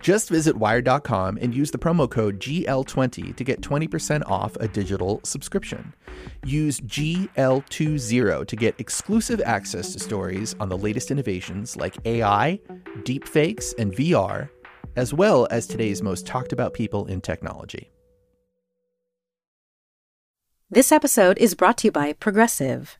Just visit wired.com and use the promo code GL20 to get 20% off a digital subscription. Use GL20 to get exclusive access to stories on the latest innovations like AI, deepfakes, and VR, as well as today's most talked about people in technology. This episode is brought to you by Progressive.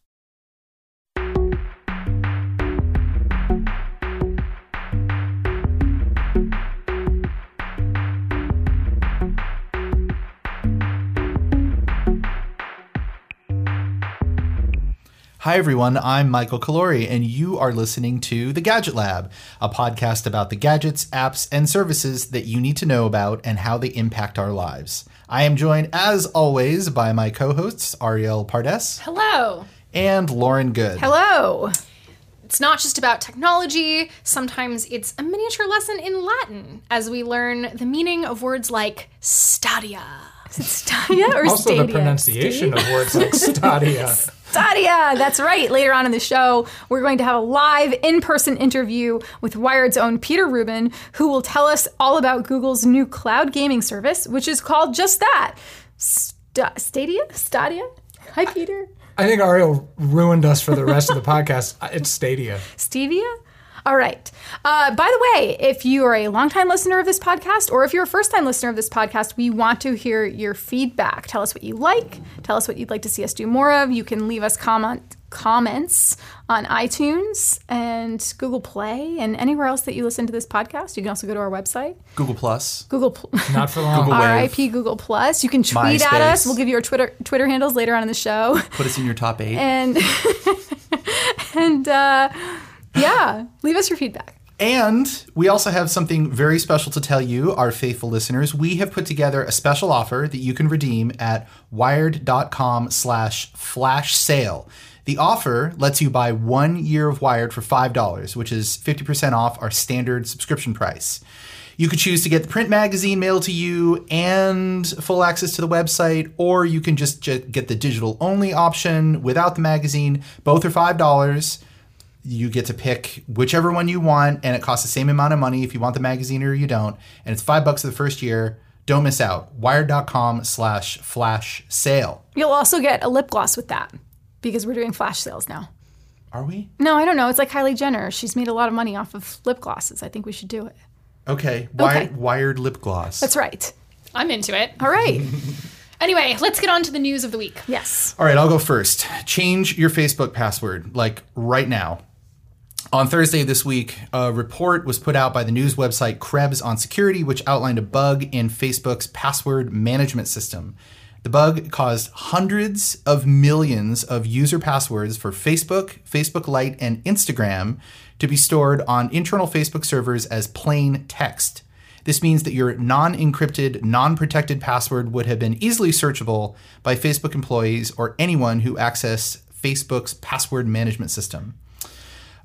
Hi, everyone. I'm Michael Calore, and you are listening to The Gadget Lab, a podcast about the gadgets, apps, and services that you need to know about and how they impact our lives. I am joined, as always, by my co hosts, Arielle Pardes. Hello. And Lauren Goode. Hello. It's not just about technology, sometimes it's a miniature lesson in Latin as we learn the meaning of words like stadia. Is it stadia or also stadia? the pronunciation of words like stadia. Stadia, that's right. Later on in the show, we're going to have a live in person interview with Wired's own Peter Rubin, who will tell us all about Google's new cloud gaming service, which is called just that St- Stadia? Stadia? Hi, Peter. I think Arielle ruined us for the rest of the podcast. It's Stadia. Stevia? All right. Uh, by the way, if you are a longtime listener of this podcast, or if you're a first time listener of this podcast, we want to hear your feedback. Tell us what you like. Tell us what you'd like to see us do more of. You can leave us comment comments on iTunes and Google Play and anywhere else that you listen to this podcast. You can also go to our website, Google Plus. Google. Pl- Not for long. Google R.I.P. Google Plus. You can tweet at us. We'll give you our Twitter Twitter handles later on in the show. Put us in your top eight. And and uh, yeah, leave us your feedback. And we also have something very special to tell you, our faithful listeners. We have put together a special offer that you can redeem at wired.com slash flash sale. The offer lets you buy one year of Wired for $5, which is 50% off our standard subscription price. You could choose to get the print magazine mailed to you and full access to the website, or you can just get the digital only option without the magazine. Both are $5 you get to pick whichever one you want and it costs the same amount of money if you want the magazine or you don't and it's five bucks for the first year don't miss out wired.com slash flash sale You'll also get a lip gloss with that because we're doing flash sales now. are we No, I don't know. It's like Kylie Jenner. She's made a lot of money off of lip glosses. I think we should do it. okay, Wired, Okay. wired lip gloss That's right. I'm into it. All right. Anyway, let's get on to the news of the week. yes. all right i'll go first change your facebook password like right now On Thursday this week, a report was put out by the news website Krebs on Security, which outlined a bug in Facebook's password management system. The bug caused hundreds of millions of user passwords for Facebook, Facebook Lite, and Instagram to be stored on internal Facebook servers as plain text. This means that your non encrypted, non protected password would have been easily searchable by Facebook employees or anyone who access Facebook's password management system.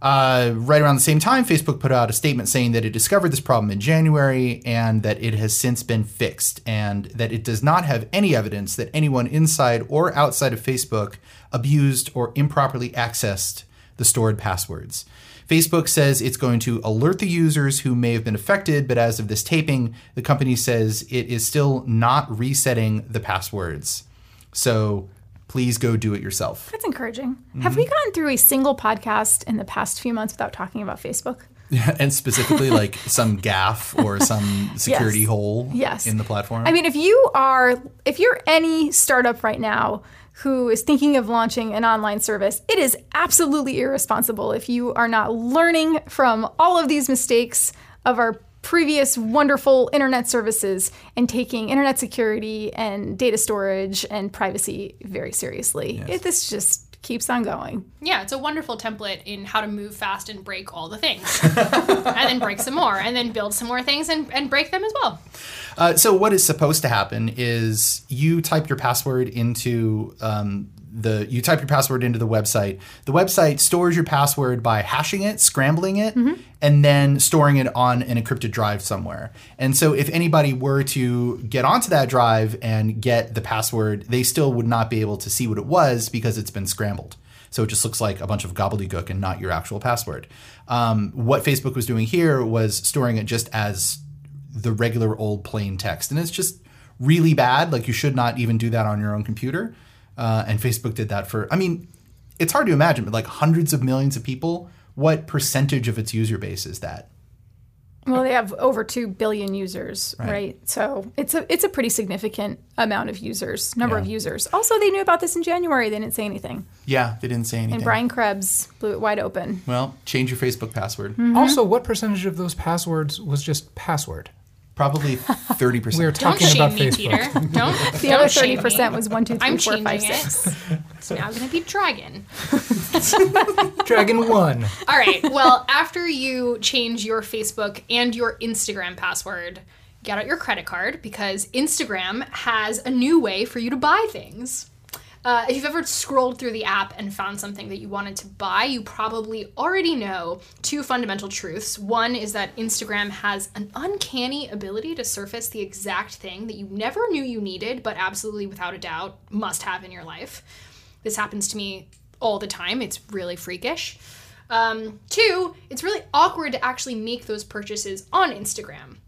Uh, right around the same time, Facebook put out a statement saying that it discovered this problem in January and that it has since been fixed, and that it does not have any evidence that anyone inside or outside of Facebook abused or improperly accessed the stored passwords. Facebook says it's going to alert the users who may have been affected, but as of this taping, the company says it is still not resetting the passwords. So please go do it yourself. That's encouraging. Mm-hmm. Have we gone through a single podcast in the past few months without talking about Facebook? Yeah, and specifically like some gaff or some security Yes. hole Yes. in the platform. I mean, if you are, if you're any startup right now who is thinking of launching an online service, it is absolutely irresponsible if you are not learning from all of these mistakes of our previous wonderful internet services and taking internet security and data storage and privacy very seriously. It, this just keeps on going. Yeah, it's a wonderful template in how to move fast and break all the things. and then break some more, and then build some more things and, and break them as well. Uh, so what is supposed to happen is you type your password into um, the you type your password into the website. The website stores your password by hashing it, scrambling it, and then storing it on an encrypted drive somewhere. And so if anybody were to get onto that drive and get the password, they still would not be able to see what it was because it's been scrambled. So it just looks like a bunch of gobbledygook and not your actual password. Um, what Facebook was doing here was storing it just as the regular old plain text. And it's just really bad. Like you should not even do that on your own computer. Uh, and Facebook did that for, I mean, it's hard to imagine, but like hundreds of millions of people, what percentage of its user base is that? Well, they have over two billion users, right? So it's a it's a pretty significant amount of users, number of users. Also, they knew about this in January. They didn't say anything, Yeah, they didn't say anything. and Brian Krebs blew it wide open. well, change your Facebook password. Also, what percentage of those passwords was just password? Probably 30%. We were Don't talking shame about me, Facebook. Peter. Don't. The other thirty percent was one, two, three, I'm four, five, changing six. it. It's now going to be Dragon. Dragon One. All right. Well, after you change your Facebook and your Instagram password, get out your credit card because Instagram has a new way for you to buy things. Uh, if you've ever scrolled through the app and found something that you wanted to buy, you probably already know two fundamental truths. One is that Instagram has an uncanny ability to surface the exact thing that you never knew you needed, but absolutely without a doubt must have in your life. This happens to me all the time. It's really freakish. Um, two, it's really awkward to actually make those purchases on Instagram.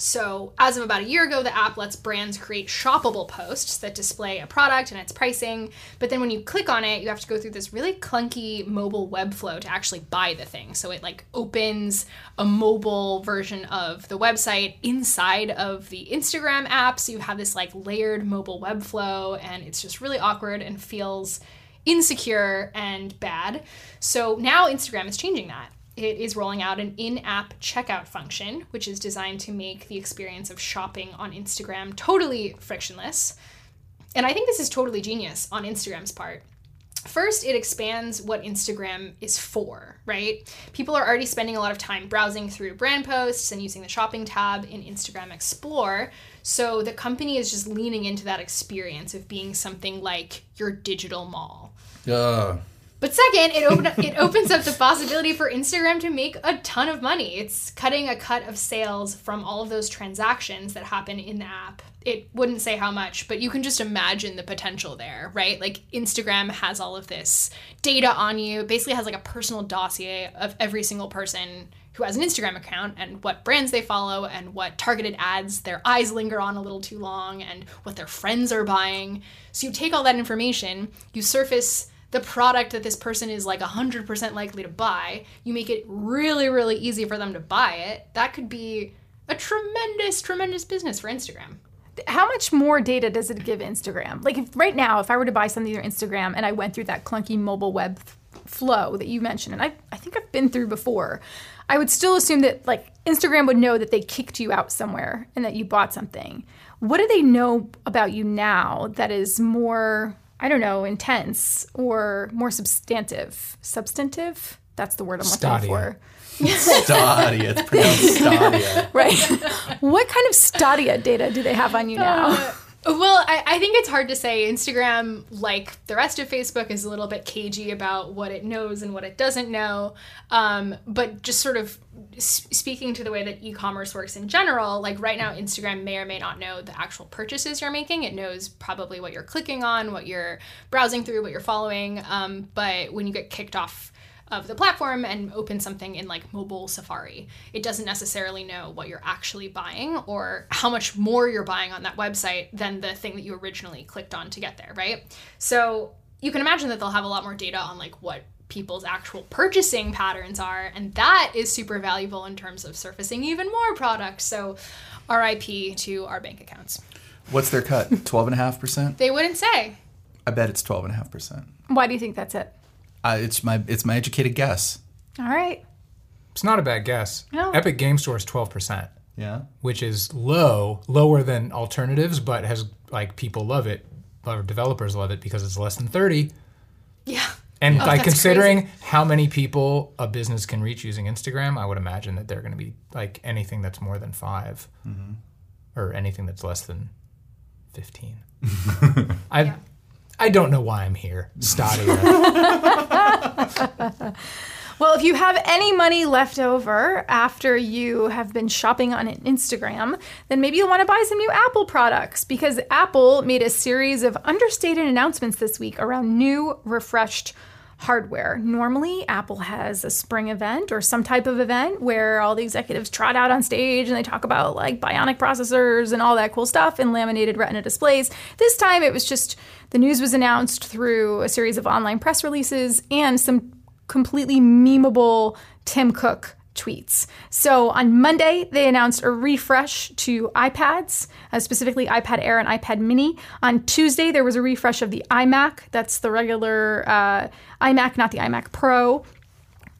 So, as of about a year ago, the app lets brands create shoppable posts that display a product and its pricing. But then when you click on it, you have to go through this really clunky mobile web flow to actually buy the thing. So, it like opens a mobile version of the website inside of the Instagram app. So, you have this like layered mobile web flow, and it's just really awkward and feels insecure and bad. So, now Instagram is changing that it is rolling out an in app checkout function, which is designed to make the experience of shopping on Instagram totally frictionless. And I think this is totally genius on Instagram's part. First, it expands what Instagram is for, right? People are already spending a lot of time browsing through brand posts and using the shopping tab in Instagram Explore. So the company is just leaning into that experience of being something like your digital mall. Ugh. But second, it open, it opens up the possibility for Instagram to make a ton of money. It's cutting a cut of sales from all of those transactions that happen in the app. It wouldn't say how much, but you can just imagine the potential there, right? Like Instagram has all of this data on you, basically has like a personal dossier of every single person who has an Instagram account and what brands they follow and what targeted ads their eyes linger on a little too long and what their friends are buying. So you take all that information, you surface the product that this person is like 100% likely to buy, you make it really, really easy for them to buy it. That could be a tremendous, tremendous business for Instagram. How much more data does it give Instagram? Like if, right now, if I were to buy something through Instagram and I went through that clunky mobile web flow that you mentioned, and I, I think I've been through before, I would still assume that like Instagram would know that they kicked you out somewhere and that you bought something. What do they know about you now that is more, I don't know, intense or more substantive? Substantive? That's the word I'm looking Stadia. for. Stadia. It's pronounced Stadia. Right. what kind of Stadia data do they have on you now? Uh, Well, I, I think it's hard to say. Instagram, like the rest of Facebook, is a little bit cagey about what it knows and what it doesn't know. Um, but just sort of speaking to the way that e commerce works in general, like right now, Instagram may or may not know the actual purchases you're making. It knows probably what you're clicking on, what you're browsing through, what you're following. Um, but when you get kicked off, of the platform and open something in like mobile Safari. It doesn't necessarily know what you're actually buying or how much more you're buying on that website than the thing that you originally clicked on to get there, right? So you can imagine that they'll have a lot more data on like what people's actual purchasing patterns are and that is super valuable in terms of surfacing even more products so rip to our bank accounts What's their cut? 12.5%? they wouldn't say I bet it's 12.5%. Why do you think that's it? Uh, it's my it's my educated guess. All right. It's not a bad guess. No. Epic Game Store is 12%, Yeah. which is low, lower than alternatives, but has like people love it, or developers love it because it's less than 30. yeah And Oh, like that's considering how many people a business can reach using Instagram, I would imagine that they're going to be like anything that's more than 5 or anything that's less than 15. I I don't know why I'm here. Stadia. Well, if you have any money left over after you have been shopping on Instagram, then maybe you'll want to buy some new Apple products because Apple made a series of understated announcements this week around new, refreshed hardware. Normally, Apple has a spring event or some type of event where all the executives trot out on stage and they talk about like bionic processors and all that cool stuff and laminated retina displays. This time it was just the news was announced through a series of online press releases and some completely memeable Tim Cook tweets. So on Monday, they announced a refresh to iPads, uh, specifically iPad Air and iPad Mini. On Tuesday, there was a refresh of the iMac. That's the regular uh, iMac, not the iMac Pro.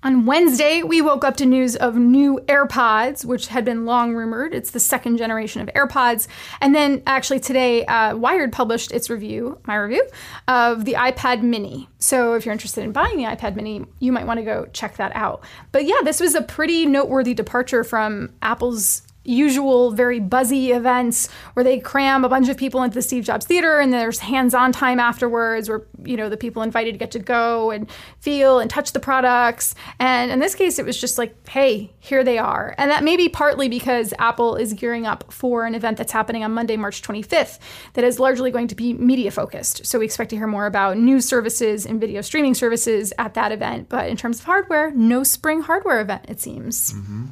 On Wednesday, we woke up to news of new AirPods, which had been long rumored. It's the second generation of AirPods. And then, actually, today, uh, Wired published its review, my review, of the iPad Mini. So, if you're interested in buying the iPad Mini, you might want to go check that out. But yeah, this was a pretty noteworthy departure from Apple's usual very buzzy events where they cram a bunch of people into the Steve Jobs Theater and there's hands-on time afterwards where you know the people invited get to go and feel and touch the products. And in this case it was just like hey here they are. And that may be partly because Apple is gearing up for an event that's happening on Monday March 25th that is largely going to be media focused. So we expect to hear more about news services and video streaming services at that event. But in terms of hardware no spring hardware event it seems mm-hmm.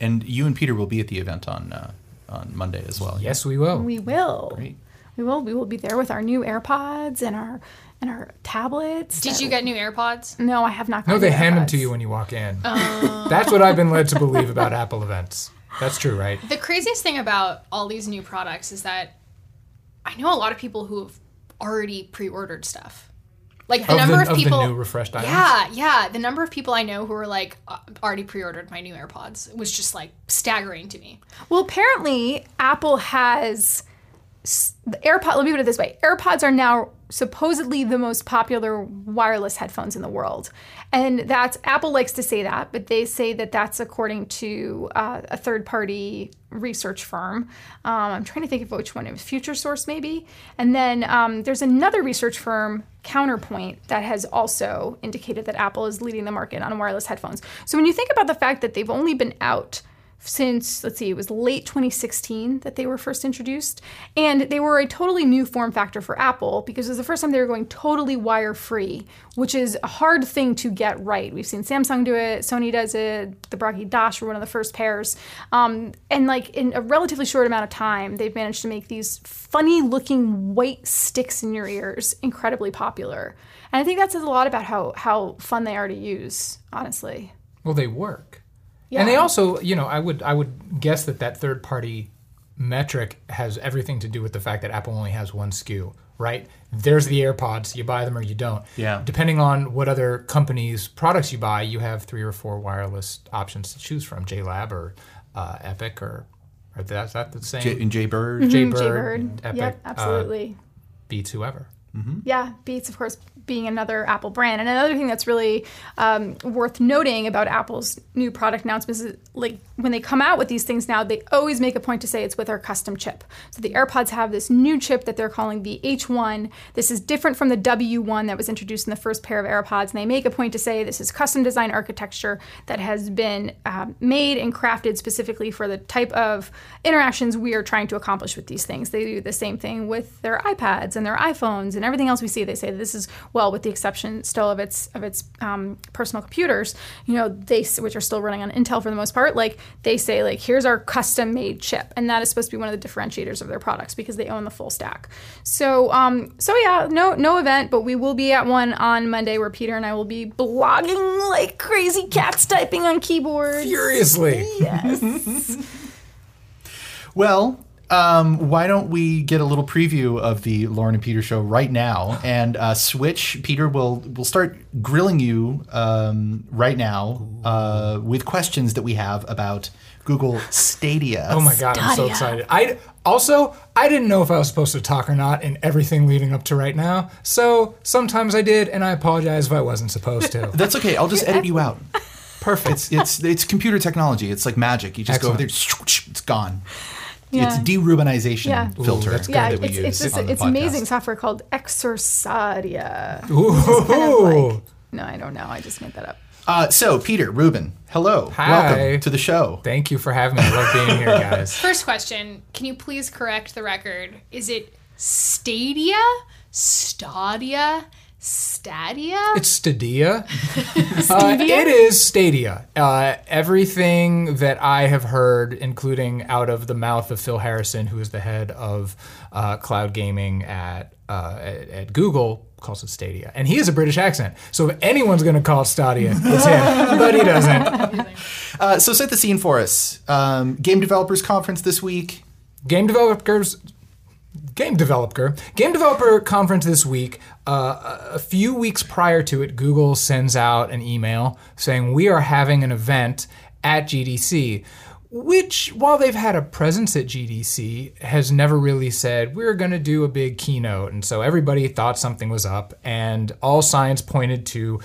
And you and Peter will be at the event on uh, on Monday as well. yes, we will. We will. Great. We will. We will be there with our new AirPods and our and our tablets. did that- you get new airpods No, I have not. no, they new hand them to you when you walk in. That's what I've been led to believe about Apple events. That's true, right? The craziest thing about all these new products is that I know a lot of people who have already pre-ordered stuff. Like the Of the- number of of the people, new refreshed items? Yeah, yeah. The number of people I know who are like uh, already pre-ordered my new AirPods was just like staggering to me. Well, apparently Apple has s- the AirPod. Let me put it this way: AirPods are now supposedly the most popular wireless headphones in the world, and that's Apple likes to say that, but they say that that's according to uh, a third-party research firm. Um, I'm trying to think of which one it was, Futuresource maybe, and then um, there's another research firm. Counterpoint that has also indicated that Apple is leading the market on wireless headphones. So when you think about the fact that they've only been out since let's see it was late 2016 that they were first introduced. And they were a totally new form factor for apple because it was the first time they were going totally wire free which is a hard thing to get right. We've seen samsung do it sony does it the bragi dash were one of the first pairs. Um, and like in a relatively short amount of time they've managed to make these funny looking white sticks in your ears incredibly popular. And i think that says a lot about how how fun they are to use honestly. Well, they work. And they also, you know, I would I would guess that that third party metric has everything to do with the fact that Apple only has one SKU, right? There's the AirPods, you buy them or you don't. Yeah. Depending on what other companies' products you buy, you have three or four wireless options to choose from, JLab or uh, Epic or or that's that the same? J- and Jay Bird. Jaybird, Jaybird. Epic, yep uh, absolutely Beats, whoever. Yeah, Beats, of course, being another Apple brand. And another thing that's really um, worth noting about Apple's new product announcements is like when they come out with these things now, they always make a point to say it's with our custom chip. So the AirPods have this new chip that they're calling the H1. This is different from the W1 that was introduced in the first pair of AirPods. And they make a point to say this is custom design architecture that has been um, made and crafted specifically for the type of interactions we are trying to accomplish with these things. They do the same thing with their iPads and their iPhones and everything else we see. They say this is well, with the exception still of its of its um, personal computers, you know, they which are still running on Intel for the most part. Like they say, like here's our custom made chip, and that is supposed to be one of the differentiators of their products because they own the full stack. So um, so yeah, no no event, but we will be at one on Monday where Peter and I will be blogging like crazy cats typing on keyboards. Furiously. Yes. well, um, why don't we get a little preview of the Lauren and Peter show right now and uh, switch? Peter will will start grilling you um, right now uh, with questions that we have about Google Stadia. Oh my god, I'm so excited. I also I didn't know if I was supposed to talk or not in everything leading up to right now. So sometimes I did, and I apologize if I wasn't supposed to. That's okay. I'll just edit you out. Perfect. It's it's it's computer technology. It's like magic. You just go over there, it's gone. It's Yeah. derubinization Yeah. filter. Ooh, that's Yeah, that we it's, use it's, this, on the it's amazing software called Exorsadia. Ooh. Kind of like, no, I don't know. I just made that up. Uh, so, Peter, Rubin, hello. Hi. Welcome to the show. Thank you for having me. I love being here, guys. First question: Can you please correct the record? Is it Stadia, Stadia, Stadia? It's Stadia. Uh, it is Stadia. Uh, everything that I have heard, including out of the mouth of Phil Harrison, who is the head of uh, cloud gaming at, uh, at at Google, calls it Stadia, and he has a British accent. So if anyone's going to call it Stadia, it's him, but he doesn't. Uh, so, set the scene for us. Um, Game Developers Conference this week. Game developers. Game developer, game developer conference this week. Uh, a few weeks prior to it, Google sends out an email saying we are having an event at GDC, which, while they've had a presence at GDC, has never really said we're going to do a big keynote. And so everybody thought something was up, and all signs pointed to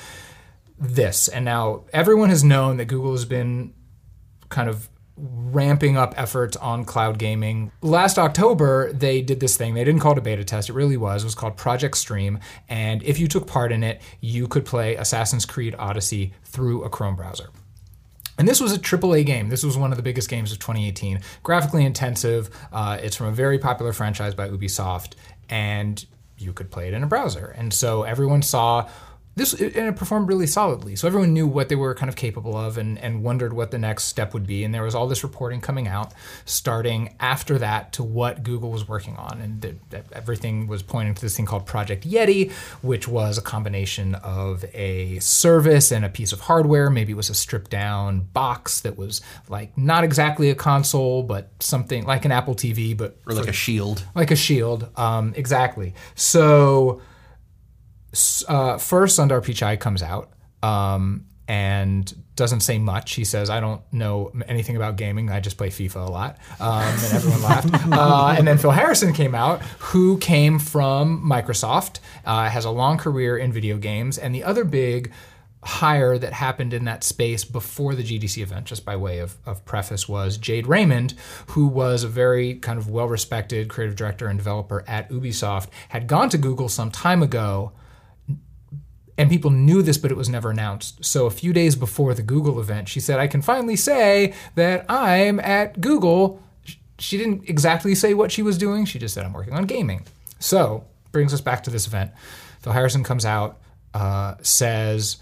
this. And now everyone has known that Google has been kind of ramping up efforts on cloud gaming. Last October, they did this thing. They didn't call it a beta test. It really was. It was called Project Stream. And if you took part in it, you could play Assassin's Creed Odyssey through a Chrome browser. And this was a AAA game. This was one of the biggest games of 2018. Graphically intensive. Uh, it's from a very popular franchise by Ubisoft, and you could play it in a browser. And so everyone saw this, and it performed really solidly. So everyone knew what they were kind of capable of, and, and wondered what the next step would be. And there was all this reporting coming out, starting after that to what Google was working on, and that everything was pointing to this thing called Project Yeti, which was a combination of a service and a piece of hardware. Maybe it was a stripped down box that was like not exactly a console, but something like an Apple TV, but Or like a shield. like a shield. Um, exactly. So uh, first, Sundar Pichai comes out um, and doesn't say much. He says, "I don't know anything about gaming. I just play FIFA a lot," um, and everyone laughed. Uh, and then Phil Harrison came out, who came from Microsoft, uh, has a long career in video games, and the other big hire that happened in that space before the GDC event, just by way of, of preface, was Jade Raymond, who was a very kind of well respected creative director and developer at Ubisoft, had gone to Google some time ago. And people knew this, but it was never announced. So a few days before the Google event, she said, I can finally say that I'm at Google. She didn't exactly say what she was doing. She just said, I'm working on gaming. So brings us back to this event. Phil Harrison comes out, uh, says,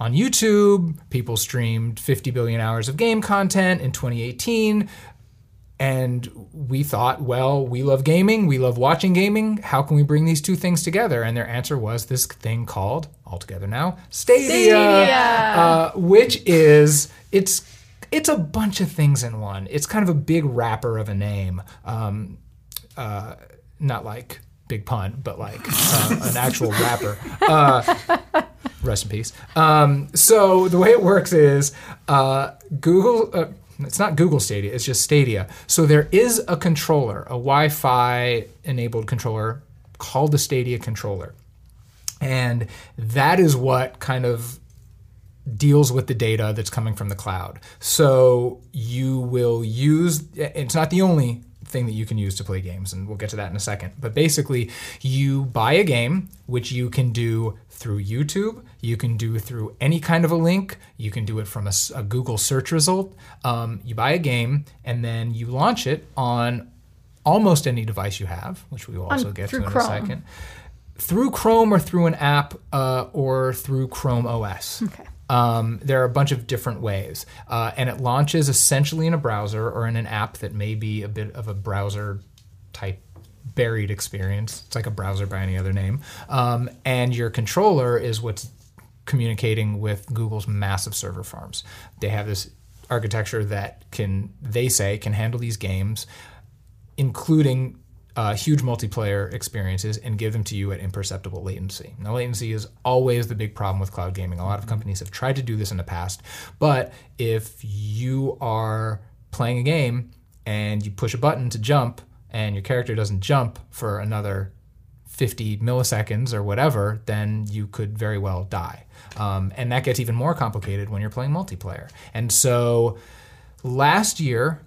on YouTube, people streamed 50 billion hours of game content in 2018. And we thought, well, we love gaming, we love watching gaming. How can we bring these two things together? And their answer was this thing called, all together now, Stadia, Uh, which is it's it's a bunch of things in one. It's kind of a big wrapper of a name. Um, uh, not like big pun, but like uh, an actual wrapper. Uh, rest in peace. Um, so the way it works is uh, Google. It's not Google Stadia. It's just Stadia. So there is a controller, a Wi-Fi enabled controller called the Stadia controller, and that is what kind of deals with the data that's coming from the cloud. So you will use it's not the only thing that you can use to play games and we'll get to that in a second. But basically, you buy a game which you can do through YouTube, you can do through any kind of a link, you can do it from a Google search result. Um, you buy a game and then you launch it on almost any device you have, which we will also get to in Chrome. a second through Chrome or through an app uh, or through Chrome OS. Okay. Um, there are a bunch of different ways, uh, and it launches essentially in a browser or in an app that may be a bit of a browser type buried experience. It's like a browser by any other name, um, and your controller is what's communicating with Google's massive server farms. They have this architecture that can, they say, can handle these games, including uh, huge multiplayer experiences and give them to you at imperceptible latency. Now, latency is always the big problem with cloud gaming. A lot of companies have tried to do this in the past, but if you are playing a game and you push a button to jump and your character doesn't jump for another 50 milliseconds or whatever, then you could very well die. Um, and that gets even more complicated when you're playing multiplayer. And so last year,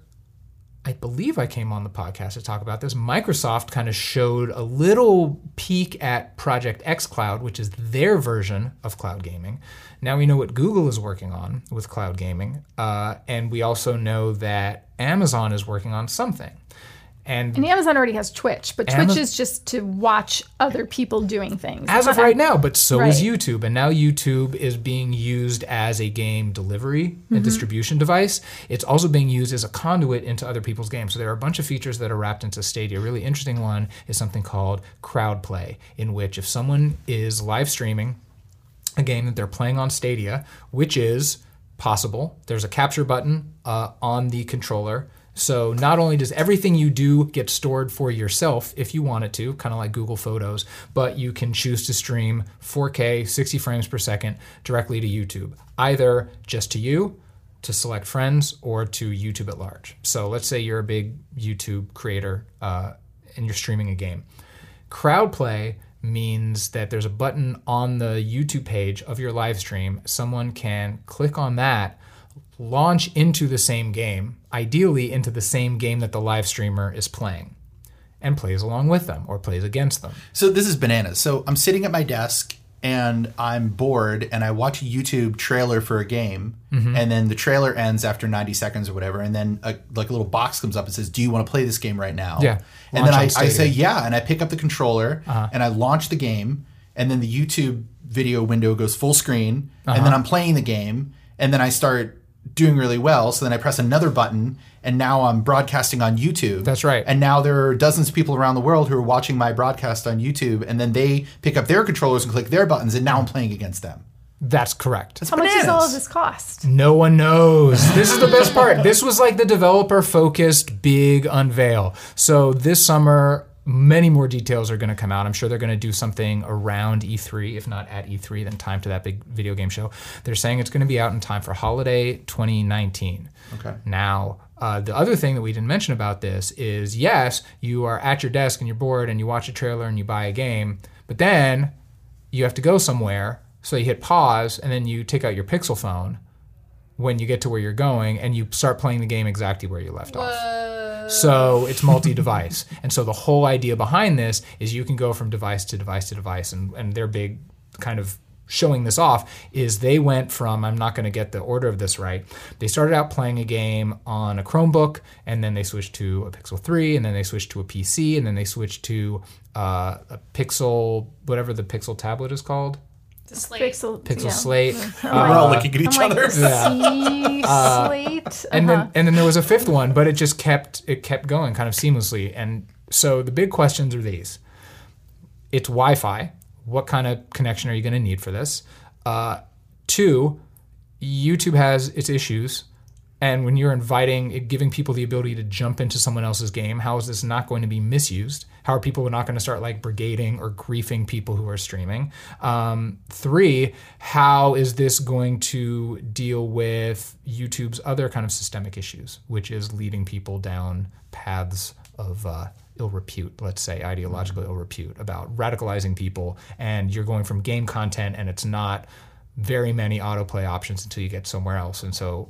I believe I came on the podcast to talk about this. Microsoft kind of showed a little peek at Project xCloud, which is their version of cloud gaming. Now we know what Google is working on with cloud gaming, uh, and we also know that Amazon is working on something. And And Amazon already has Twitch, but Twitch is just to watch other people doing things. as It's of right now, but so is YouTube. And now YouTube is being used as a game delivery Mm-hmm. and distribution device. It's also being used as a conduit into other people's games. So there are a bunch of features that are wrapped into Stadia. A really interesting one is something called crowd play, in which if someone is live streaming a game that they're playing on Stadia, which is possible. There's a capture button uh, on the controller. So not only does everything you do get stored for yourself if you want it to, kind of like Google Photos, but you can choose to stream 4K, 60 frames per second directly to YouTube, either just to you, to select friends, or to YouTube at large. So let's say you're a big YouTube creator uh, and you're streaming a game. Crowd play means that there's a button on the YouTube page of your live stream. Someone can click on that, launch into the same game, ideally into the same game that the live streamer is playing, and plays along with them or plays against them. So this is bananas. So I'm sitting at my desk and I'm bored and I watch a YouTube trailer for a game Mm-hmm. and then the trailer ends after 90 seconds or whatever and then a, like a little box comes up and says, "Do you want to play this game right now?" Yeah. And then I, I Uh-huh. say yeah and I pick up the controller and I launch the game and then the YouTube video window goes full screen and Uh-huh. then I'm playing the game and then I start doing really well so then I press another button and now I'm broadcasting on YouTube. That's right. And now there are dozens of people around the world who are watching my broadcast on YouTube, and then they pick up their controllers and click their buttons, and now I'm playing against them. That's correct. That's How much does all of this cost? No one knows. This is the best part. This was like the developer focused big unveil. So this summer, many more details are going to come out. I'm sure they're going to do something around E3, if not at E3, then time to that big video game show. They're saying it's going to be out in time for holiday 2019. Okay. Now, uh, the other thing that we didn't mention about this is yes, you are at your desk and you're bored and you watch a trailer and you buy a game, but then you have to go somewhere. So you hit pause and then you take out your Pixel phone when you get to where you're going and you start playing the game exactly where you left off. So it's multi-device. and so the whole idea behind this is you can go from device to device to device and, and their big kind of showing this off is they went from I'm not going to get the order of this right. They started out playing a game on a Chromebook and then they switched to a Pixel 3 and then they switched to a PC and then they switched to uh, a Pixel whatever the Pixel tablet is called. The slate. Pixel, Pixel yeah. Slate. We're all looking at each I'm like other. C slate. and Uh-huh. then and then there was a fifth one, but it just kept it kept going kind of seamlessly. And so the big questions are these: It's Wi-Fi. What kind of connection are you going to need for this? Uh, two, YouTube has its issues, and when you're inviting, giving people the ability to jump into someone else's game, how is this not going to be misused? How are people not going to start like brigading or griefing people who are streaming? Um, three, how is this going to deal with YouTube's other kind of systemic issues, which is leading people down paths of uh, ill repute, let's say ideological ill repute, about radicalizing people, and you're going from game content and it's not very many autoplay options until you get somewhere else, and so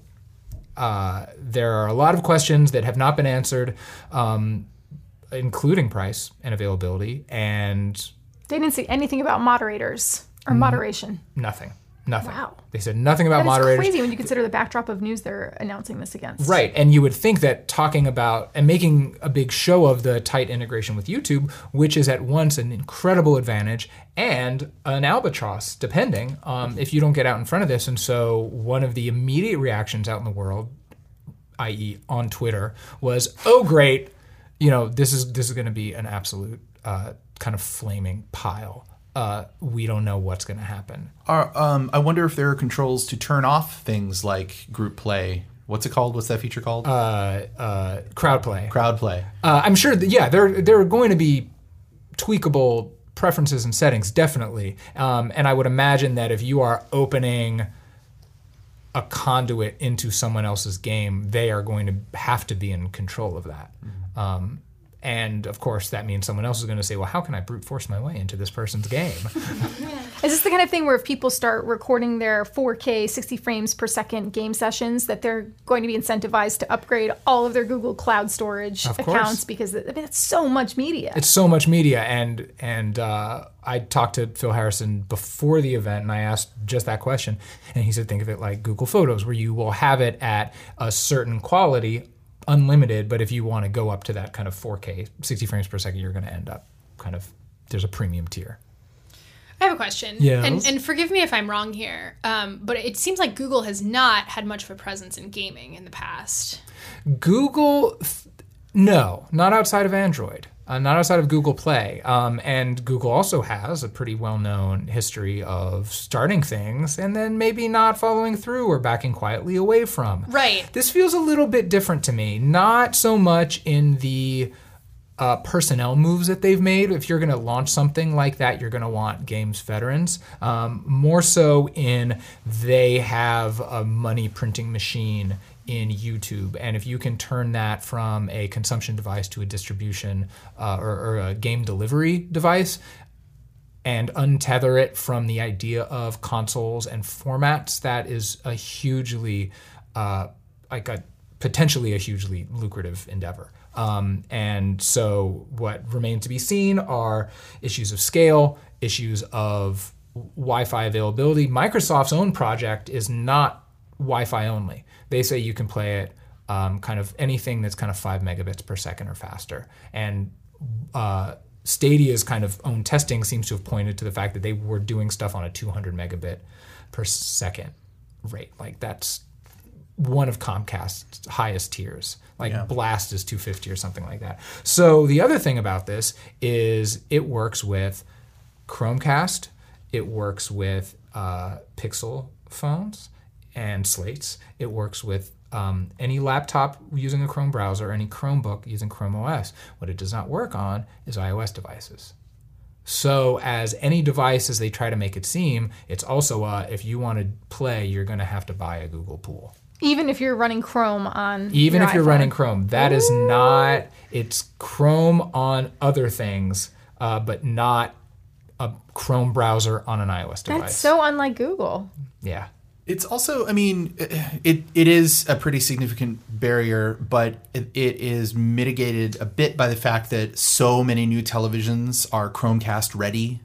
uh, there are a lot of questions that have not been answered, um, including price and availability, and They didn't say anything about moderators or moderation. nothing. Nothing. Wow. They said nothing about That moderators. crazy when you consider the backdrop of news they're announcing this against. Right. And you would think that talking about and making a big show of the tight integration with YouTube, which is at once an incredible advantage and an albatross, depending um, if you don't get out in front of this. And so one of the immediate reactions out in the world, i.e., on Twitter, was, "Oh, great! You know, this is this is going to be an absolute uh, kind of flaming pile. Uh, we don't know what's going to happen." Are, um, I wonder if there are controls to turn off things like group play. What's it called? What's that feature called? Uh, uh, crowd play. Crowd play. Uh, I'm sure that yeah, there there are going to be tweakable preferences and settings, definitely. Um, and I would imagine that if you are opening a conduit into someone else's game, they are going to have to be in control of that. Um, and of course, that means someone else is going to say, "Well, how can I brute force my way into this person's game?" Is this the kind of thing where if people start recording their 4K 60 frames per second game sessions, that they're going to be incentivized to upgrade all of their Google Cloud storage Of accounts course. because I mean, it's so much media. it's so much media and and uh, I talked to Phil Harrison before the event and I asked just that question and he said think of it like Google Photos where you will have it at a certain quality unlimited but if you want to go up to that kind of 4K 60 frames per second you're going to end up kind of there's a premium tier I have a question. Yes? And, and forgive me if I'm wrong here, um, but it seems like Google has not had much of a presence in gaming in the past. Google, th- no, not outside of Android, uh, not outside of Google Play. Um, and Google also has a pretty well known history of starting things and then maybe not following through or backing quietly away from. Right. This feels a little bit different to me. Not so much in the uh, personnel moves that they've made. If you're going to launch something like that, you're going to want games veterans. Um, more so in they have a money printing machine in YouTube, and if you can turn that from a consumption device to a distribution uh, or, or a game delivery device, and untether it from the idea of consoles and formats, that is a hugely, uh, like a potentially a hugely lucrative endeavor. Um, and so, what remains to be seen are issues of scale, issues of Wi-Fi availability. Microsoft's own project is not Wi-Fi only. They say you can play it um, kind of anything that's kind of five megabits per second or faster, and uh, Stadia's kind of own testing seems to have pointed to the fact that they were doing stuff on a 200 megabit per second rate. Like that's one of Comcast's highest tiers. Like Blast is 250 or something like that. So the other thing about this is it works with Chromecast, it works with uh, Pixel phones and slates. It works with um, any laptop using a Chrome browser, any Chromebook using Chrome OS. What it does not work on is iOS devices. So, as any device, as they try to make it seem, it's also uh, if you want to play, you're going to have to buy a Google Pool. Even if you're running Chrome on Even your if you're iPhone. running Chrome, that is not. It's Chrome on other things, uh, but not a Chrome browser on an iOS device. That's so unlike Google. yeah. It's also, I mean, it it is a pretty significant barrier, but it, it is mitigated a bit by the fact that so many new televisions are Chromecast ready.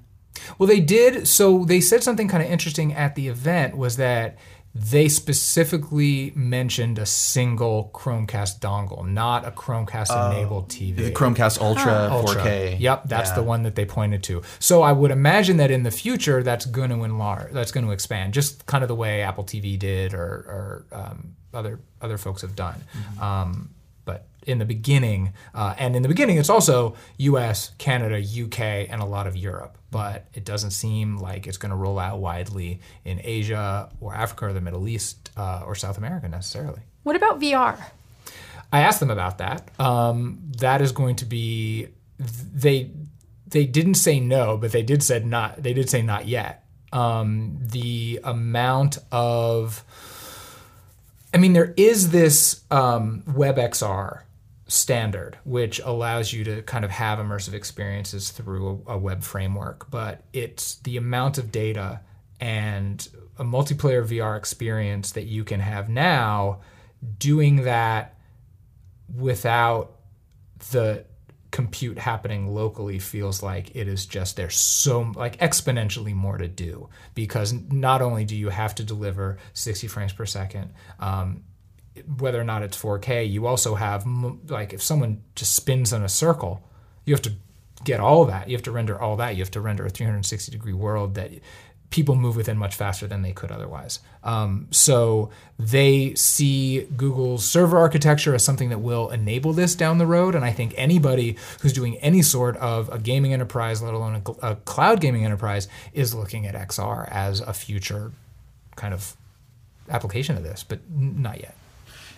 Well, they did. So they said something kind of interesting at the event was that they specifically mentioned a single Chromecast dongle, not a Chromecast enabled TV. The Chromecast Ultra, Ultra. 4K. Yep, that's Yeah. the one that they pointed to. So I would imagine that in the future, that's going to enlarge. That's going to expand, just kind of the way Apple TV did, or, or um, other other folks have done. Mm-hmm. Um, but in the beginning, uh, and in the beginning, it's also U.S., Canada, U.K., and a lot of Europe. But it doesn't seem like it's going to roll out widely in Asia or Africa or the Middle East uh, or South America necessarily. What about VR? I asked them about that. Um, that is going to be they they didn't say no, but they did said not. They did say not yet. Um, the amount of I mean, there is this um, WebXR standard, which allows you to kind of have immersive experiences through a, a web framework, but it's the amount of data and a multiplayer VR experience that you can have now doing that without the compute happening locally feels like it is just there's so like exponentially more to do because not only do you have to deliver 60 frames per second um, whether or not it's 4k you also have like if someone just spins in a circle you have to get all that you have to render all that you have to render a 360 degree world that people move within much faster than they could otherwise. Um, so they see Google's server architecture as something that will enable this down the road. And I think anybody who's doing any sort of a gaming enterprise, let alone a, a cloud gaming enterprise, is looking at XR as a future kind of application of this, but not yet.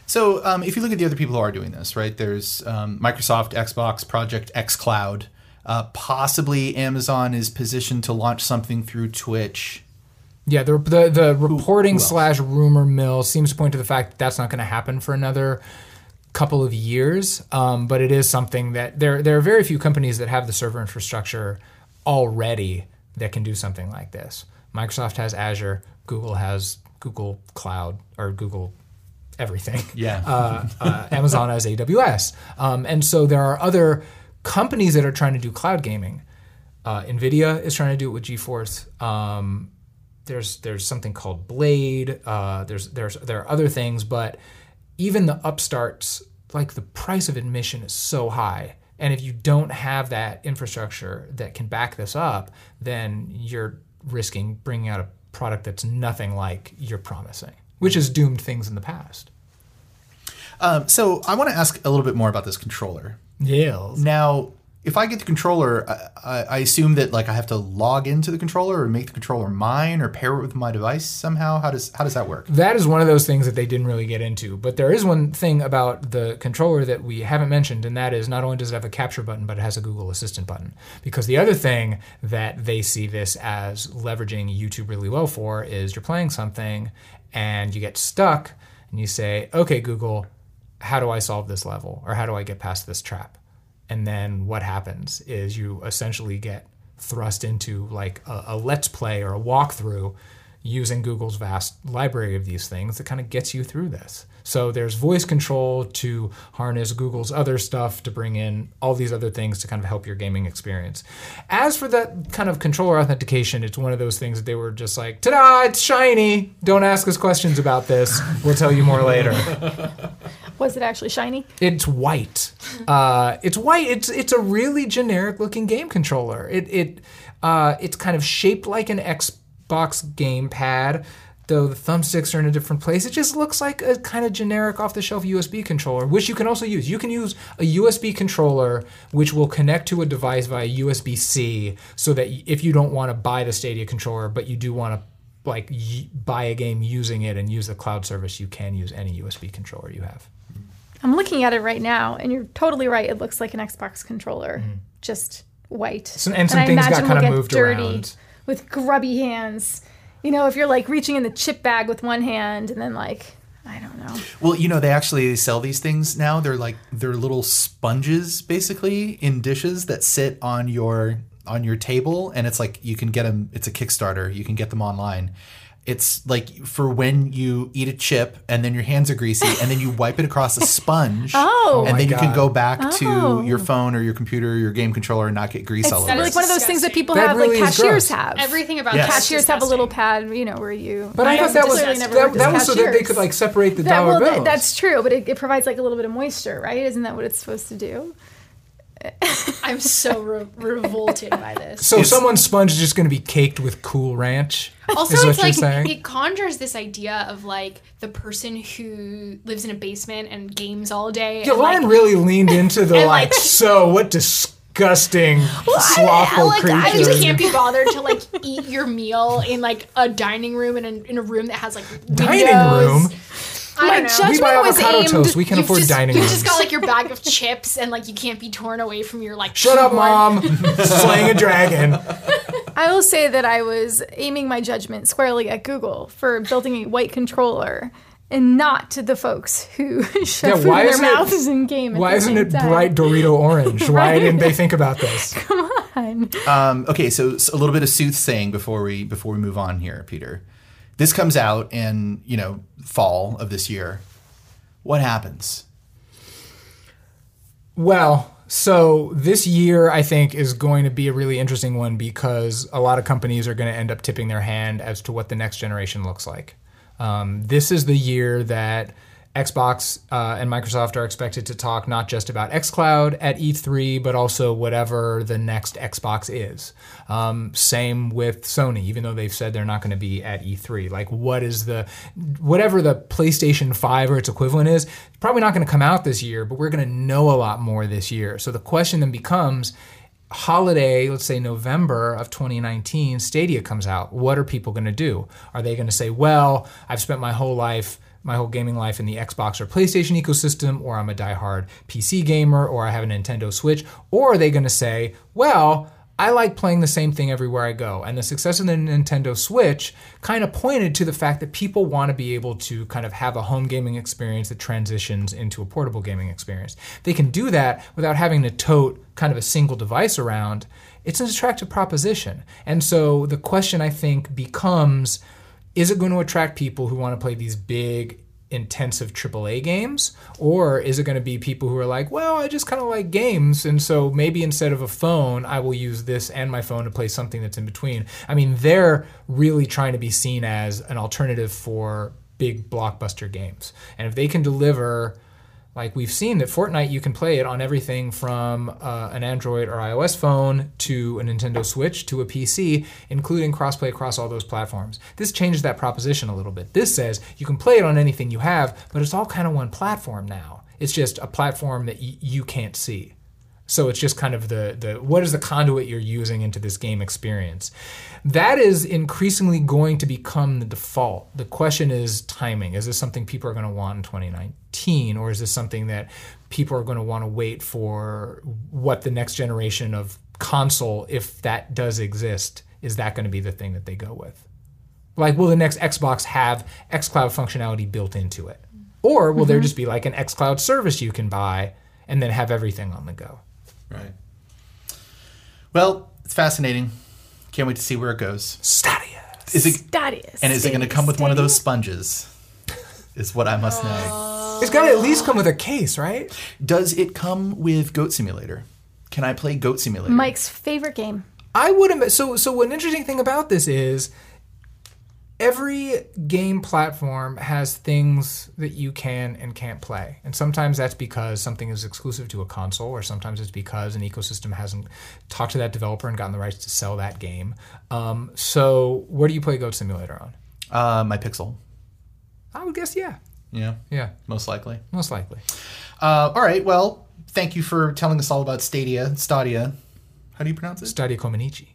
So um, if you look at the other people who are doing this, right? There's um, Microsoft, Xbox, Project xCloud. Uh, possibly Amazon is positioned to launch something through Twitch. Yeah, the the, the reporting slash rumor mill seems to point to the fact that that's not going to happen for another couple of years. Um, but it is something that there there are very few companies that have the server infrastructure already that can do something like this. Microsoft has Azure, Google has Google Cloud or Google everything. Yeah. uh, uh, Amazon has AWS, um, and so there are other companies that are trying to do cloud gaming. Uh, Nvidia is trying to do it with GeForce. Um, there's there's something called Blade. Uh, there's there's there are other things, but even the upstarts, like the price of admission is so high, and if you don't have that infrastructure that can back this up, then you're risking bringing out a product that's nothing like you're promising, which has doomed things in the past. Um, so I want to ask a little bit more about this controller. Yeah. Now, if I get the controller, I, I I assume that like I have to log into the controller or make the controller mine or pair it with my device somehow. How does how does that work? That is one of those things that they didn't really get into. But there is one thing about the controller that we haven't mentioned, and that is not only does it have a capture button, but it has a Google Assistant button. Because the other thing that they see this as leveraging YouTube really well for is you're playing something and you get stuck and you say, okay, Google, how do I solve this level? Or how do I get past this trap? And then what happens is you essentially get thrust into like a, a let's play or a walkthrough using Google's vast library of these things that kind of gets you through this. So there's voice control to harness Google's other stuff to bring in all these other things to kind of help your gaming experience. As for that kind of controller authentication, it's one of those things that they were just like, ta-da, it's shiny. Don't ask us questions about this. We'll tell you more later. Was it actually shiny? It's white. Uh, it's white. It's it's a really generic looking game controller. It it uh, it's kind of shaped like an Xbox gamepad, though the thumbsticks are in a different place. It just looks like a kind of generic off the shelf USB controller, which you can also use. You can use a USB controller which will connect to a device via USB C, so that if you don't want to buy the Stadia controller, but you do want to like y- buy a game using it and use the cloud service, you can use any USB controller you have. I'm looking at it right now, and you're totally right. It looks like an Xbox controller, mm-hmm. just white. So- and some I things got imagine kinda will get moved dirty around. with grubby hands. You know, if you're like reaching in the chip bag with one hand, and then like I don't know. Well, you know, they actually sell these things now. They're like they're little sponges basically in dishes that sit on your on your table and it's like you can get them it's a Kickstarter. You can get them online. It's like for when you eat a chip and then your hands are greasy and then you wipe it across a sponge. Oh. and oh then you can go back Oh. to your phone or your computer or your game controller and not get grease all It's over. like one of those things that people That have, really like cashiers have. Everything about Yes. that is cashiers have a little disgusting. pad, you know, where you. But I, have thought that was that, never worked as that was so that they could like separate the That, dollar well, th- bills. that's true, but it, it provides like a little bit of moisture, right? Isn't that what it's supposed to do? I'm so re- revolted by this. so someone's sponge is just going to be caked with Cool Ranch. Also, is what it's you're like saying? it conjures this idea of like the person who lives in a basement and games all day. Yeah, and, Lauren like, really leaned into the like, like- so what disgusting I, slothful like, I just can't be bothered to like eat your meal in like a dining room in a, in a room that has like Dining room? I My know. judgment We buy was avocado aimed. toast. We can afford just, dining you've rooms. just got like your bag of chips and like you can't be torn away from your like Shut up, torn- mom! Slaying a dragon. I will say that I was aiming my judgment squarely at Google for building a white controller and not to the folks who shove Yeah, why in their isn't it- mouths and game. Why isn't it time. bright Dorito orange? Why didn't they think about this? Come on. Um, okay, so a little bit of soothsaying before we before we move on here, Peter. This comes out and you know fall of this year. What happens? Well, So this year, I think, is going to be a really interesting one because a lot of companies are going to end up tipping their hand as to what the next generation looks like. Um, this is the year that Xbox uh, and Microsoft are expected to talk not just about xCloud at E3, but also whatever the next Xbox is. Um, same with Sony, even though they've said they're not going to be at E3. Like, what is the, whatever the PlayStation 5 or its equivalent is, probably not going to come out this year, but we're going to know a lot more this year. So the question then becomes, holiday, let's say November of 2019, Stadia comes out. What are people going to do? Are they going to say, well, I've spent my whole life, my whole gaming life in the Xbox or PlayStation ecosystem, or I'm a diehard PC gamer, or I have a Nintendo Switch? Or are they going to say, well, I like playing the same thing everywhere I go. And the success of the Nintendo Switch kind of pointed to the fact that people want to be able to kind of have a home gaming experience that transitions into a portable gaming experience. They can do that without having to tote kind of a single device around. It's an attractive proposition. And so the question I think becomes is it going to attract people who want to play these big intensive AAA games? Or is it going to be people who are like, well, I just kind of like games, and so maybe instead of a phone, I will use this and my phone to play something that's in between? I mean, they're really trying to be seen as an alternative for big blockbuster games. And if they can deliver like we've seen that Fortnite, you can play it on everything from uh, an Android or iOS phone to a Nintendo Switch to a PC, including crossplay across all those platforms. This changes that proposition a little bit. This says you can play it on anything you have, but it's all kind of one platform now. It's just a platform that y- you can't see. So it's just kind of the the what is the conduit you're using into this game experience. That is increasingly going to become the default. The question is timing. Is this something people are going to want in 2019 or is this something that people are going to want to wait for what the next generation of console if that does exist is that going to be the thing that they go with? Like will the next Xbox have xCloud functionality built into it? Or will there mm-hmm. just be like an xCloud service you can buy and then have everything on the go? Right. Well, it's fascinating. Can't wait to see where it goes. Stadia. Is it Stadia. and is it going to come with one of those sponges? Is what I must know. Oh. It's got to at least come with a case, right? Does it come with Goat Simulator? Can I play Goat Simulator? Mike's favorite game. I would ima- so so an interesting thing about this is every game platform has things that you can and can't play. And sometimes that's because something is exclusive to a console or sometimes it's because an ecosystem hasn't talked to that developer and gotten the rights to sell that game. Um, so where do you play Goat Simulator on? Uh, my Pixel. I would guess yeah. Yeah, Yeah, most likely. most likely. Uh, all right. Well, thank you for telling us all about Stadia. Stadia. How do you pronounce it? Stadia Comaneci.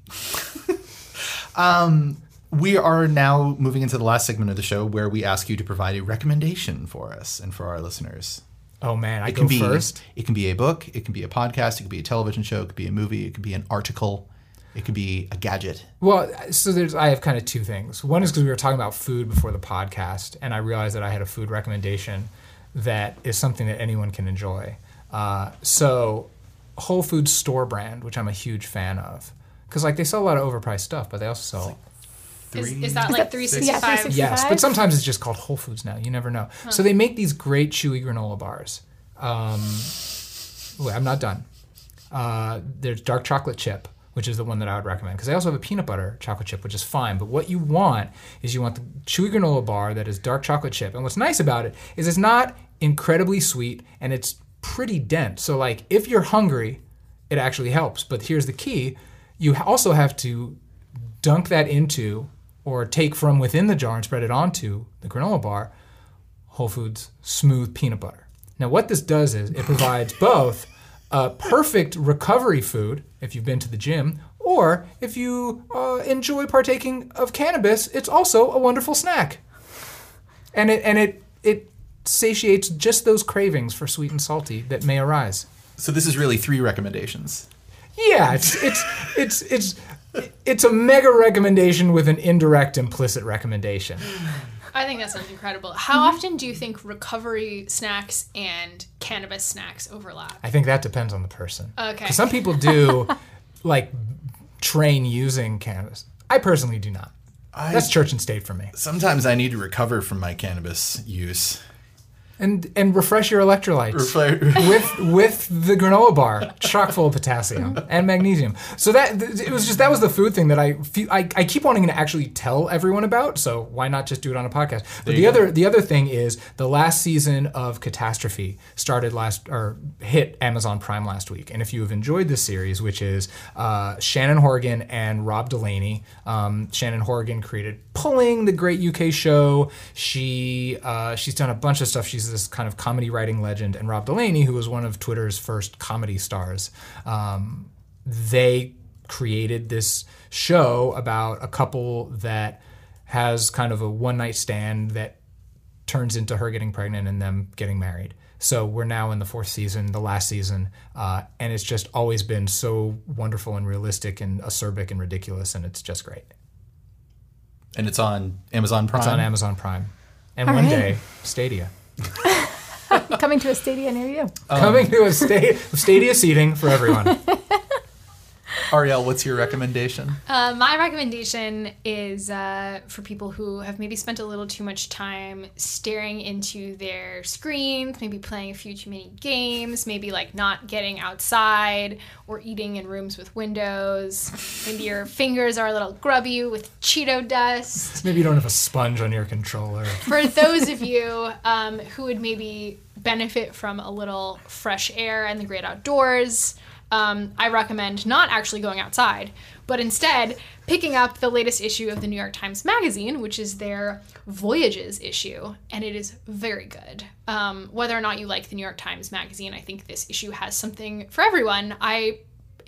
We are now moving into the last segment of the show where we ask you to provide a recommendation for us and for our listeners. Oh man, I It go can be first. It can be a book. It can be a podcast. It could be a television show. It could be a movie. It could be an article. It could be a gadget. Well, so there's I have kind of two things. One is because we were talking about food before the podcast, and I realized that I had a food recommendation that is something that anyone can enjoy. Uh, so, Whole Foods store brand, which I'm a huge fan of, because like they sell a lot of overpriced stuff, but they also sell Is, is that like 365? Yes, but sometimes it's just called Whole Foods now. You never know. So they make these great chewy granola bars. Um, wait, I'm not done. Uh, there's dark chocolate chip, which is the one that I would recommend because they also have a peanut butter chocolate chip, which is fine. But what you want is you want the chewy granola bar that is dark chocolate chip. And what's nice about it is it's not incredibly sweet and it's pretty dense. So like if you're hungry, it actually helps. But here's the key: you also have to dunk that into or take from within the jar and spread it onto the granola bar Whole Foods smooth peanut butter. Now, what this does is it provides both a perfect recovery food if you've been to the gym, or if you uh, enjoy partaking of cannabis, it's also a wonderful snack. And it and it it satiates just those cravings for sweet and salty that may arise. So this is really three recommendations. Yeah, it's it's it's it's it's a mega recommendation with an indirect implicit recommendation. I think that sounds incredible. How mm-hmm. often do you think recovery snacks and cannabis snacks overlap? I think that depends on the person. Okay. 'Cause some people do like train using cannabis. I personally do not. That's church and state for me. Sometimes I need to recover from my cannabis use. And and refresh your electrolytes with with the granola bar, chock full of potassium and magnesium. So that it was just that was the food thing that I feel I, I keep wanting to actually tell everyone about. So why not just do it on a podcast? But the other the other thing is the last season of Catastrophe started last or hit Amazon Prime last week. And if you have enjoyed this series, which is uh, Sharon Horgan and Rob Delaney, um, Sharon Horgan created Pulling, the great UK show. She uh, she's done a bunch of stuff. She's this kind of comedy writing legend. And Rob Delaney, who was one of Twitter's first comedy stars, um, they created this show about a couple that has kind of a one night stand that turns into her getting pregnant and them getting married. So we're now in the fourth season, the last season, uh, and it's just always been so wonderful and realistic and acerbic and ridiculous, and it's just great. and it's on Amazon Prime. It's on Amazon Prime, and All one right. day Stadia Coming to a Stadia near you. coming to a sta- Stadia seating for everyone. Arielle, what's your recommendation? Uh, my recommendation is uh, for people who have maybe spent a little too much time staring into their screens, maybe playing a few too many games, maybe like not getting outside or eating in rooms with windows. Maybe your fingers are a little grubby with Cheeto dust. Maybe you don't have a sponge on your controller. For those of you um, who would maybe benefit from a little fresh air and the great outdoors, um, I recommend not actually going outside, but instead picking up the latest issue of the New York Times Magazine, which is their Voyages issue, and it is very good. Um, whether or not you like the New York Times Magazine, I think this issue has something for everyone. I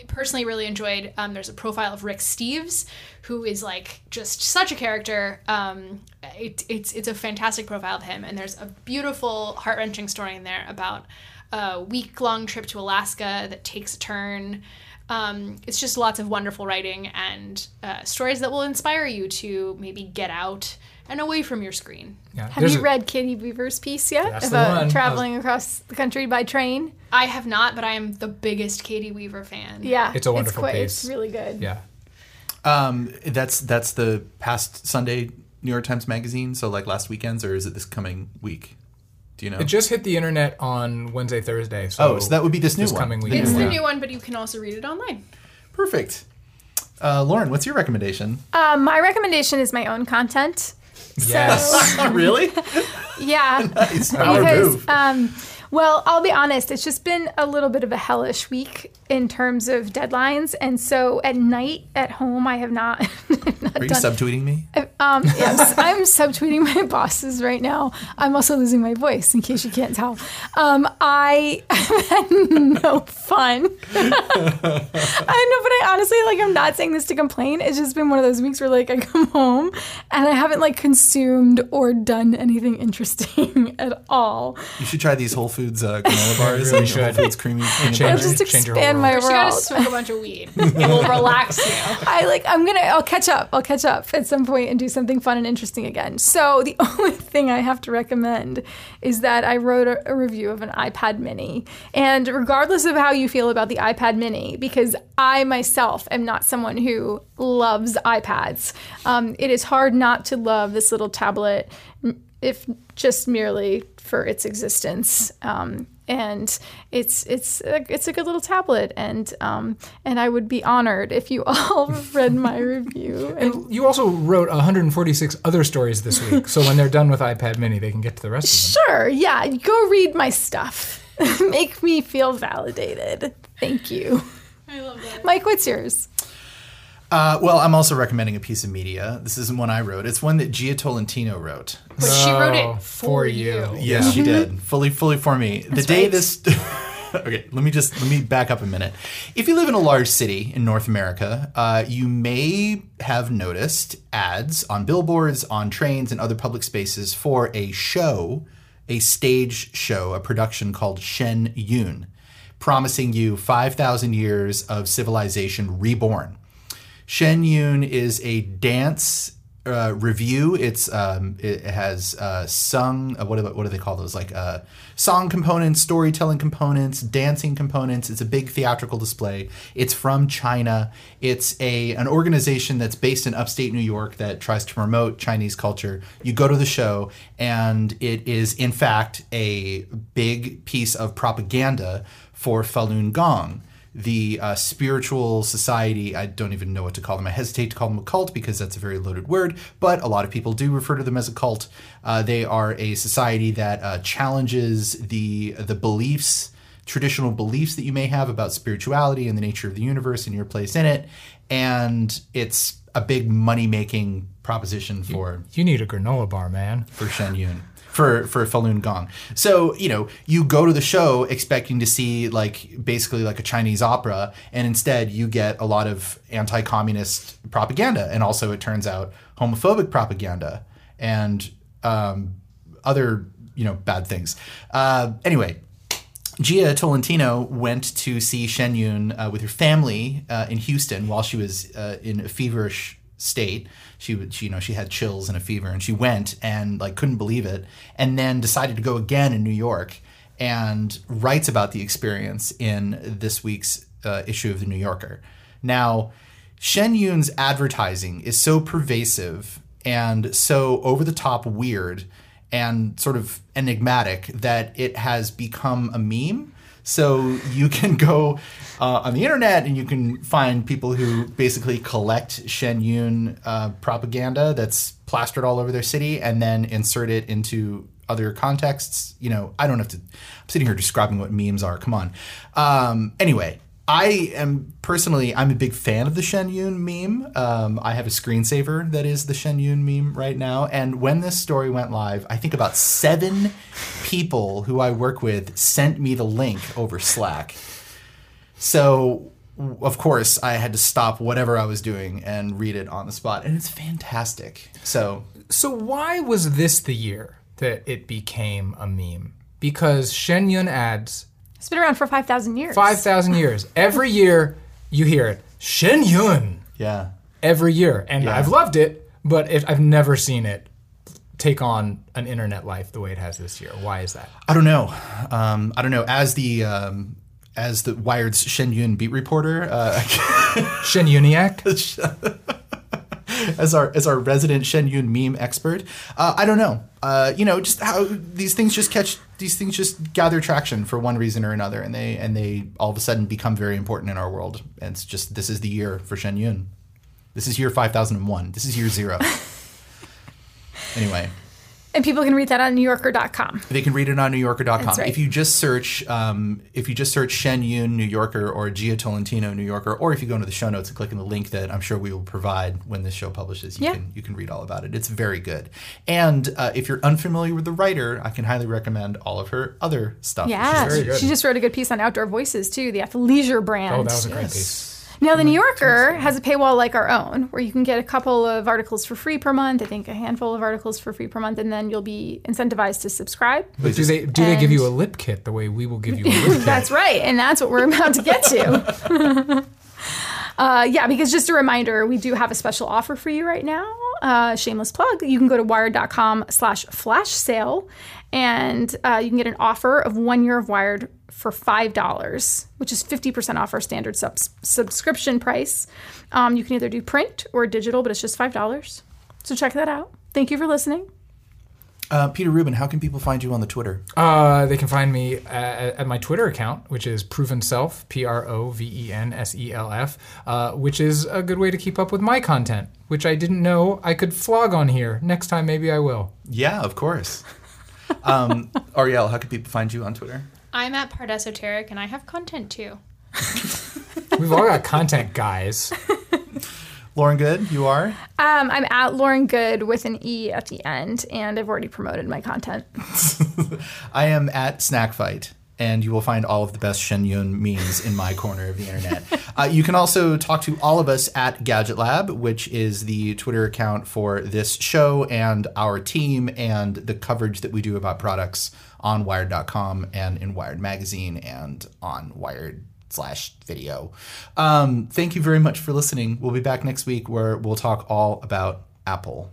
personally really enjoyed um, there's a profile of rick steves who is like just such a character um, it, it's it's a fantastic profile of him and there's a beautiful heart-wrenching story in there about a week-long trip to alaska that takes a turn um, it's just lots of wonderful writing and uh, stories that will inspire you to maybe get out and away from your screen Yeah, Have there's you a- read Caity Weaver's piece yet That's the one. I about was- traveling across the country by train? i have not but i am the biggest caity weaver fan Yeah, It's a wonderful quite, piece. It's really good. Yeah. Um, that's that's the past Sunday New York Times Magazine. So like last weekend's, or is it this coming week? Do you know? It just hit the internet on Wednesday, Thursday. So oh, so that would be this new this one. coming week. it's the new one but you can also read it online Perfect. Uh, Lauren, what's your recommendation? Um, my recommendation is my own content. Yes. really? Yeah. Nice. Power because move. um, well i'll be honest it's just been a little bit of a hellish week in terms of deadlines and so at night at home i have not, not Are you done subtweeting me? um, yes, I'm subtweeting my bosses right now. I'm also losing my voice, in case you can't tell. Um, I have had no fun. I know, but I honestly like. I'm not saying this to complain. It's just been one of those weeks where like I come home and I haven't like consumed or done anything interesting at all. You should try these Whole Foods uh, granola bars. really and should. Whole Foods creamy peanut change It'll just change your whole expand my you gotta world. smoke a bunch of weed it will relax you I like I'm gonna I'll catch up. I'll catch up at some point and do something fun and interesting again. So the only thing I have to recommend is that I wrote a, a review of an iPad mini. And regardless of how you feel about the iPad mini, because I myself am not someone who loves iPads, um, it is hard not to love this little tablet if just merely for its existence. Um, and it's it's a, it's a good little tablet, and um, and I would be honored if you all read my review. And And you also wrote 146 other stories this week. So when they're done with iPad Mini, they can get to the rest of them. sure, yeah, go read my stuff. Make me feel validated. Thank you, i love that Mike. What's yours? Uh, well, I'm also recommending a piece of media. This isn't one I wrote. It's one that Jia Tolentino wrote. but she wrote Oh, it for, you. Yes, she did. Fully, fully for me. the day right. this. okay, let me just let me back up a minute. If you live in a large city in North America, uh, you may have noticed ads on billboards, on trains, and other public spaces for a show, a stage show, a production called Shen Yun, promising you 5,000 years of civilization reborn. Shen Yun is a dance uh, revue. It's um, it has uh, sung. Uh, what what do they call those? Like uh, song components, storytelling components, dancing components. It's a big theatrical display. It's from China. It's a an organization that's based in upstate New York that tries to promote Chinese culture. You go to the show, and it is in fact a big piece of propaganda for Falun Gong the uh, spiritual society. I don't even know what to call them. I hesitate to call them a cult because that's a very loaded word, but a lot of people do refer to them as a cult. Uh, they are a society that uh, challenges the the beliefs, traditional beliefs that you may have about spirituality and the nature of the universe and your place in it, and it's a big money making proposition for You need a granola bar, man. for Shen Yun. For, for Falun Gong. So, you know, you go to the show expecting to see like basically like a Chinese opera, and instead you get a lot of anti communist propaganda. And also, it turns out, homophobic propaganda and um, other, you know, bad things. Uh, anyway, Jia Tolentino went to see Shen Yun uh, with her family uh, in Houston while she was uh, in a feverish state. She would, she, you know, she had chills and a fever, and she went and like couldn't believe it, and then decided to go again in New York, and writes about the experience in this week's uh, issue of the New Yorker. Now, Shen Yun's advertising is so pervasive and so over the top weird and sort of enigmatic that it has become a meme. So you can go uh, on the internet and you can find people who basically collect Shen Yun uh, propaganda that's plastered all over their city and then insert it into other contexts. You know, I don't have to. I'm sitting here describing what memes are. Come on. Um, anyway, I am personally, I'm a big fan of the Shen Yun meme. Um, I have a screensaver that is the Shen Yun meme right now. And when this story went live, I think about seven people who I work with sent me the link over Slack. So, of course, I had to stop whatever I was doing and read it on the spot. And it's fantastic. So, So why was this the year that it became a meme? Because Shen Yun ads It's been around for 5,000 years. five thousand years. Every year you hear it. Shen Yun. yeah. Every year. And Yeah. I've loved it, but it, I've never seen it take on an internet life the way it has this year. Why is that? I don't know. Um, I don't know. As the um, as the Wired's Shen Yun beat reporter, uh, Shen Yuniac? as our as our resident Shen Yun meme expert, uh, I don't know. Uh, you know, just how these things just catch these things just gather traction for one reason or another, and they and they all of a sudden become very important in our world. And it's just this is the year for Shen Yun. This is year five thousand and one. This is year zero. anyway. And people can read that on NewYorker.com. They can read it on NewYorker.com. That's right. If you just search, um, if you just search Shen Yun New Yorker or Jia Tolentino New Yorker, or if you go into the show notes and click on the link that I'm sure we will provide when this show publishes, you Yeah. can you can read all about it. It's very good. And uh, if you're unfamiliar with the writer, I can highly recommend all of her other stuff. Yeah, very she, good. she just wrote a good piece on Outdoor Voices too, the athleisure brand. Oh, that was a great piece. Now, the New Yorker has a paywall like our own, where you can get a couple of articles for free per month. I think a handful of articles for free per month, and then you'll be incentivized to subscribe. But do they do they give you a lip kit the way we will give you a lip kit? That's right, and that's what we're about to get to. uh, yeah, because just a reminder, we do have a special offer for you right now. Uh, shameless plug. You can go to wired.com slash flash sale, and uh, you can get an offer of one year of Wired for $5, which is 50% off our standard subs- subscription price. Um, you can either do print or digital, but it's just $5. So check that out. Thank you for listening. Uh, Peter Rubin, how can people find you on the Twitter? Uh, they can find me at, at my Twitter account, which is Proven Self, P R O V E N S E L F, uh, which is a good way to keep up with my content, which I didn't know I could flog on here. Next time, maybe I will. Yeah, of course. um, Arielle, how can people find you on Twitter? I'm at Pardesoteric and I have content too. We've all got content, guys. Lauren Goode, you are. Um, I'm at Lauren Goode with an E at the end, and I've already promoted my content. I am at Snack Fight, and you will find all of the best Shen Yun memes in my corner of the internet. Uh, you can also talk to all of us at Gadget Lab, which is the Twitter account for this show and our team and the coverage that we do about products on Wired.com and in Wired Magazine and on Wired slash video. Um, thank you very much for listening. We'll be back next week where we'll talk all about Apple.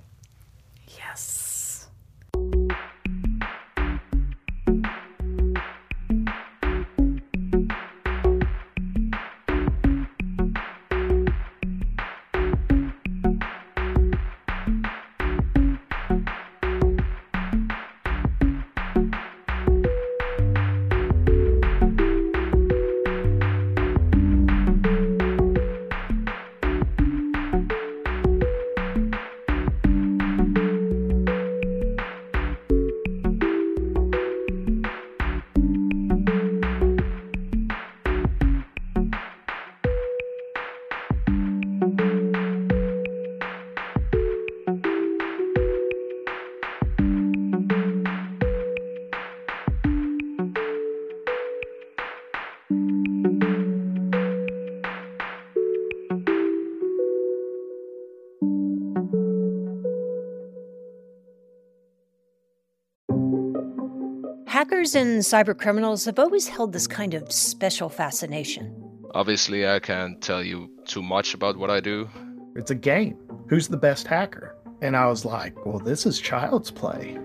Hackers and cybercriminals have always held this kind of special fascination. Obviously, I can't tell you too much about what I do. It's a game. Who's the best hacker? And I was like, well, this is child's play.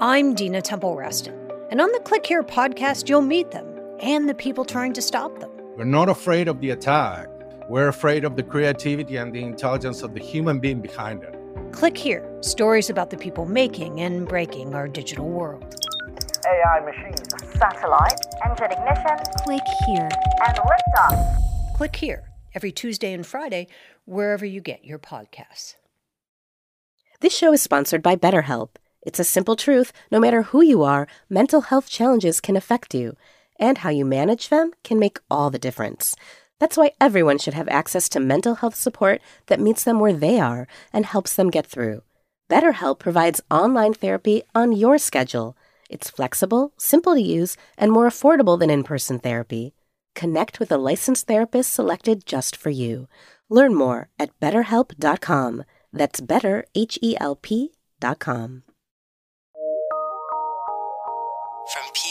I'm Dina Temple Raston, and on the Click Here podcast, you'll meet them and the people trying to stop them. We're not afraid of the attack. We're afraid of the creativity and the intelligence of the human being behind it. Click Here stories about the people making and breaking our digital world. AI machines, satellite, engine ignition, Click here. and liftoff. Click Here every Tuesday and Friday, wherever you get your podcasts. This show is sponsored by BetterHelp. It's a simple truth no matter who you are, mental health challenges can affect you, and how you manage them can make all the difference. That's why everyone should have access to mental health support that meets them where they are and helps them get through. BetterHelp provides online therapy on your schedule. It's flexible, simple to use, and more affordable than in person therapy. Connect with a licensed therapist selected just for you. Learn more at betterhelp.com. That's better. From PRX.